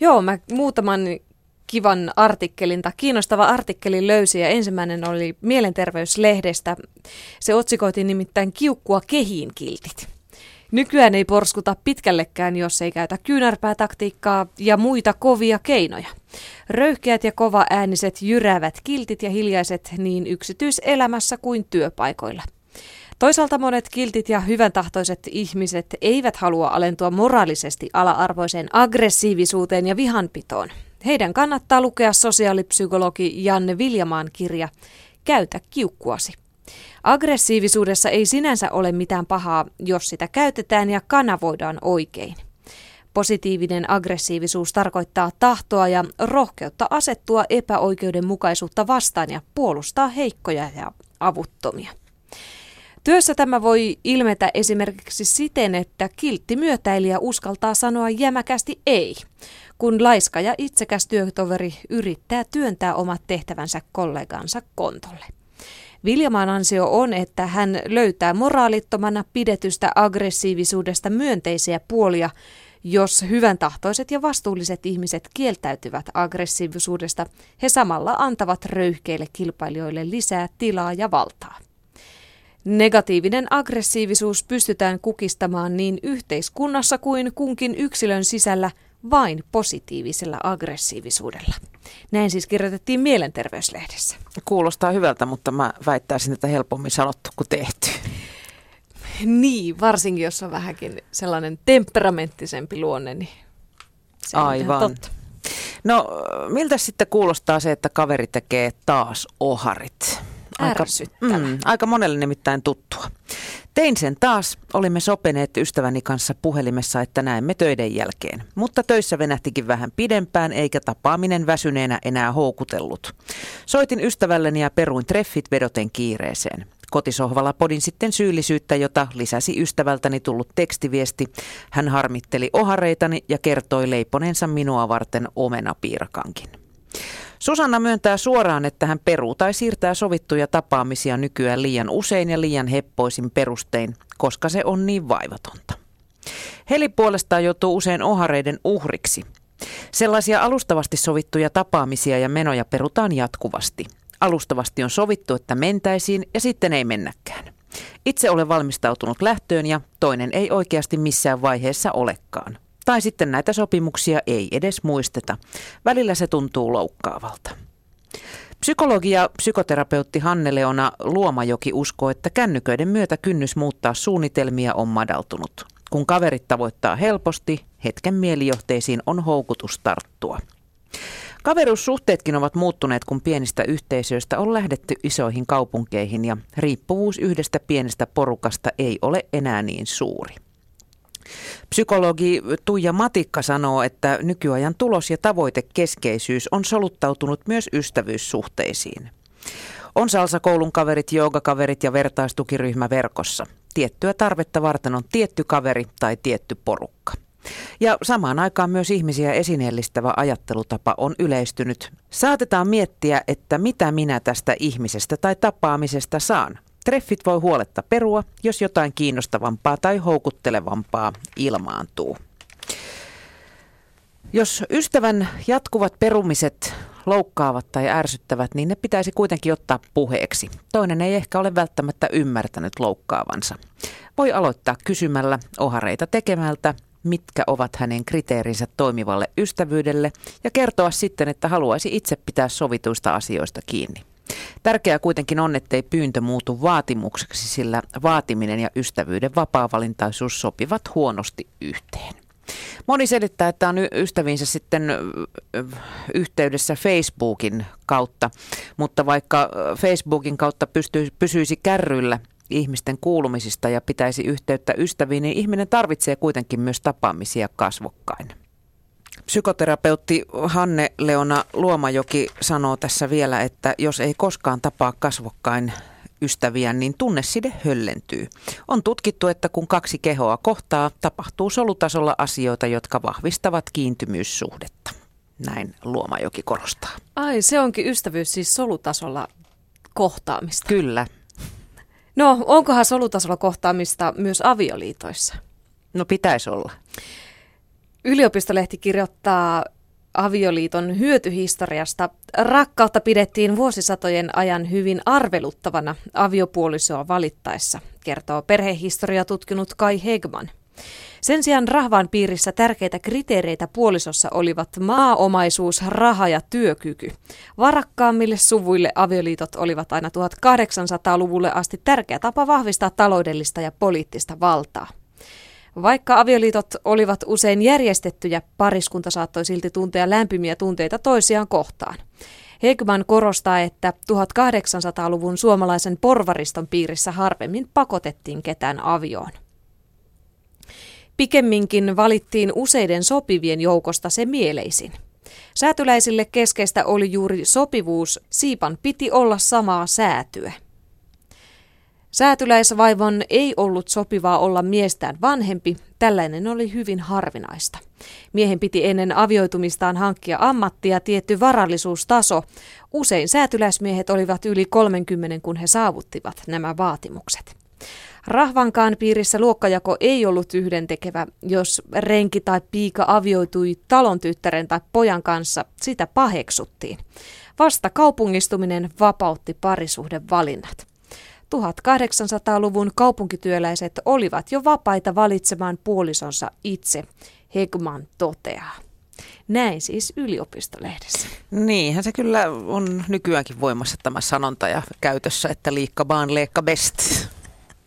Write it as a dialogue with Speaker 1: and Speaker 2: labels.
Speaker 1: Joo, mä muutaman kivan artikkelin tai kiinnostava artikkeli löysin ja ensimmäinen oli Mielenterveyslehdestä. Se otsikoitiin nimittäin kiukkua kehiin kiltit. Nykyään ei porskuta pitkällekään, jos ei käytä kyynärpäätaktiikkaa ja muita kovia keinoja. Röyhkeät ja kova ääniset jyräävät kiltit ja hiljaiset niin yksityiselämässä kuin työpaikoilla. Toisaalta monet kiltit ja hyvän tahtoiset ihmiset eivät halua alentua moraalisesti ala-arvoiseen aggressiivisuuteen ja vihanpitoon. Heidän kannattaa lukea sosiaalipsykologi Janne Viljamaan kirja Käytä kiukkuasi. Aggressiivisuudessa ei sinänsä ole mitään pahaa, jos sitä käytetään ja kanavoidaan oikein. Positiivinen aggressiivisuus tarkoittaa tahtoa ja rohkeutta asettua epäoikeudenmukaisuutta vastaan ja puolustaa heikkoja ja avuttomia. Työssä tämä voi ilmetä esimerkiksi siten, että kiltti myötäilijä uskaltaa sanoa jämäkästi ei, kun laiska ja itsekäs työtoveri yrittää työntää omat tehtävänsä kollegansa kontolle. Viljamaan ansio on, että hän löytää moraalittomana pidetystä aggressiivisuudesta myönteisiä puolia, jos hyvän tahtoiset ja vastuulliset ihmiset kieltäytyvät aggressiivisuudesta, he samalla antavat röyhkeille kilpailijoille lisää tilaa ja valtaa. Negatiivinen aggressiivisuus pystytään kukistamaan niin yhteiskunnassa kuin kunkin yksilön sisällä vain positiivisella aggressiivisuudella. Näin siis kirjoitettiin Mielenterveyslehdessä.
Speaker 2: Kuulostaa hyvältä, mutta mä väittäisin, että helpommin sanottu kuin tehty.
Speaker 1: Niin, varsinkin jos on vähänkin sellainen temperamenttisempi luonne, niin se on
Speaker 2: Aivan.
Speaker 1: totta.
Speaker 2: No, miltä sitten kuulostaa se, että kaveri tekee taas oharit?
Speaker 1: Ärsyttävä.
Speaker 2: mm, aika monelle nimittäin tuttua. Tein sen taas. Olimme sopineet ystäväni kanssa puhelimessa, että näemme töiden jälkeen. Mutta töissä venähtikin vähän pidempään, eikä tapaaminen väsyneenä enää houkutellut. Soitin ystävälleni ja peruin treffit vedoten kiireeseen. Kotisohvalla podin sitten syyllisyyttä, jota lisäsi ystävältäni tullut tekstiviesti. Hän harmitteli ohareitani ja kertoi leiponeensa minua varten omenapiirakankin. Susanna myöntää suoraan, että hän peruu tai siirtää sovittuja tapaamisia nykyään liian usein ja liian heppoisin perustein, koska se on niin vaivatonta. Heli puolestaan joutuu usein ohareiden uhriksi. Sellaisia alustavasti sovittuja tapaamisia ja menoja perutaan jatkuvasti. Alustavasti on sovittu, että mentäisiin ja sitten ei mennäkään. Itse olen valmistautunut lähtöön ja toinen ei oikeasti missään vaiheessa olekaan. Tai sitten näitä sopimuksia ei edes muisteta. Välillä se tuntuu loukkaavalta. Psykologi ja psykoterapeutti Hanne-Leona Luomajoki uskoo, että kännyköiden myötä kynnys muuttaa suunnitelmia on madaltunut. Kun kaverit tavoittaa helposti, hetken mielijohteisiin on houkutus tarttua. Kaveruussuhteetkin ovat muuttuneet, kun pienistä yhteisöistä on lähdetty isoihin kaupunkeihin ja riippuvuus yhdestä pienestä porukasta ei ole enää niin suuri. Psykologi Tuija Matikka sanoo, että nykyajan tulos- ja tavoitekeskeisyys on soluttautunut myös ystävyyssuhteisiin. On salsakoulun kaverit, joogakaverit ja vertaistukiryhmä verkossa. Tiettyä tarvetta varten on tietty kaveri tai tietty porukka. Ja samaan aikaan myös ihmisiä esineellistävä ajattelutapa on yleistynyt. Saatetaan miettiä, että mitä minä tästä ihmisestä tai tapaamisesta saan. Treffit voi huoletta perua, jos jotain kiinnostavampaa tai houkuttelevampaa ilmaantuu. Jos ystävän jatkuvat perumiset loukkaavat tai ärsyttävät, niin ne pitäisi kuitenkin ottaa puheeksi. Toinen ei ehkä ole välttämättä ymmärtänyt loukkaavansa. Voi aloittaa kysymällä ohareita tekemältä, mitkä ovat hänen kriteerinsä toimivalle ystävyydelle ja kertoa sitten, että haluaisi itse pitää sovituista asioista kiinni. Tärkeää kuitenkin on, ettei pyyntö muutu vaatimukseksi, sillä vaatiminen ja ystävyyden vapaa-valintaisuus sopivat huonosti yhteen. Moni selittää, että on ystäviinsä sitten yhteydessä Facebookin kautta, mutta vaikka Facebookin kautta pystyisi, pysyisi kärryillä ihmisten kuulumisista ja pitäisi yhteyttä ystäviin, niin ihminen tarvitsee kuitenkin myös tapaamisia kasvokkain. Psykoterapeutti Hanne-Leona Luomajoki sanoo tässä vielä, että jos ei koskaan tapaa kasvokkain ystäviä, niin tunneside höllentyy. On tutkittu, että kun kaksi kehoa kohtaa, tapahtuu solutasolla asioita, jotka vahvistavat kiintymyssuhdetta. Näin Luomajoki korostaa.
Speaker 1: Ai, se onkin ystävyys siis solutasolla kohtaamista.
Speaker 2: Kyllä.
Speaker 1: No, onkohan solutasolla kohtaamista myös avioliitoissa?
Speaker 2: No pitäisi olla.
Speaker 1: Yliopistolehti kirjoittaa avioliiton hyötyhistoriasta. Rakkautta pidettiin vuosisatojen ajan hyvin arveluttavana aviopuolisoa valittaessa, kertoo perhehistoria tutkinut Kai Hegman. Sen sijaan rahvan piirissä tärkeitä kriteereitä puolisossa olivat maaomaisuus, raha ja työkyky. Varakkaammille suvuille avioliitot olivat aina 1800-luvulle asti tärkeä tapa vahvistaa taloudellista ja poliittista valtaa. Vaikka avioliitot olivat usein järjestettyjä, pariskunta saattoi silti tuntea lämpimiä tunteita toisiaan kohtaan. Hegman korostaa, että 1800-luvun suomalaisen porvariston piirissä harvemmin pakotettiin ketään avioon. Pikemminkin valittiin useiden sopivien joukosta se mieleisin. Säätyläisille keskeistä oli juuri sopivuus, siipan piti olla samaa säätyä. Säätyläisvaivon ei ollut sopivaa olla miestään vanhempi, tällainen oli hyvin harvinaista. Miehen piti ennen avioitumistaan hankkia ammattia tietty varallisuustaso. Usein säätyläismiehet olivat yli 30, kun he saavuttivat nämä vaatimukset. Rahvankaan piirissä luokkajako ei ollut yhdentekevä. Jos renki tai piika avioitui talon tyttären tai pojan kanssa, sitä paheksuttiin. Vasta kaupungistuminen vapautti parisuhden valinnat. 1800-luvun kaupunkityöläiset olivat jo vapaita valitsemaan puolisonsa itse, Hegman toteaa. Näin siis yliopistolehdessä.
Speaker 2: Niinhän se kyllä on nykyäänkin voimassa tämä sanonta ja käytössä, että liikka vaan leikka best.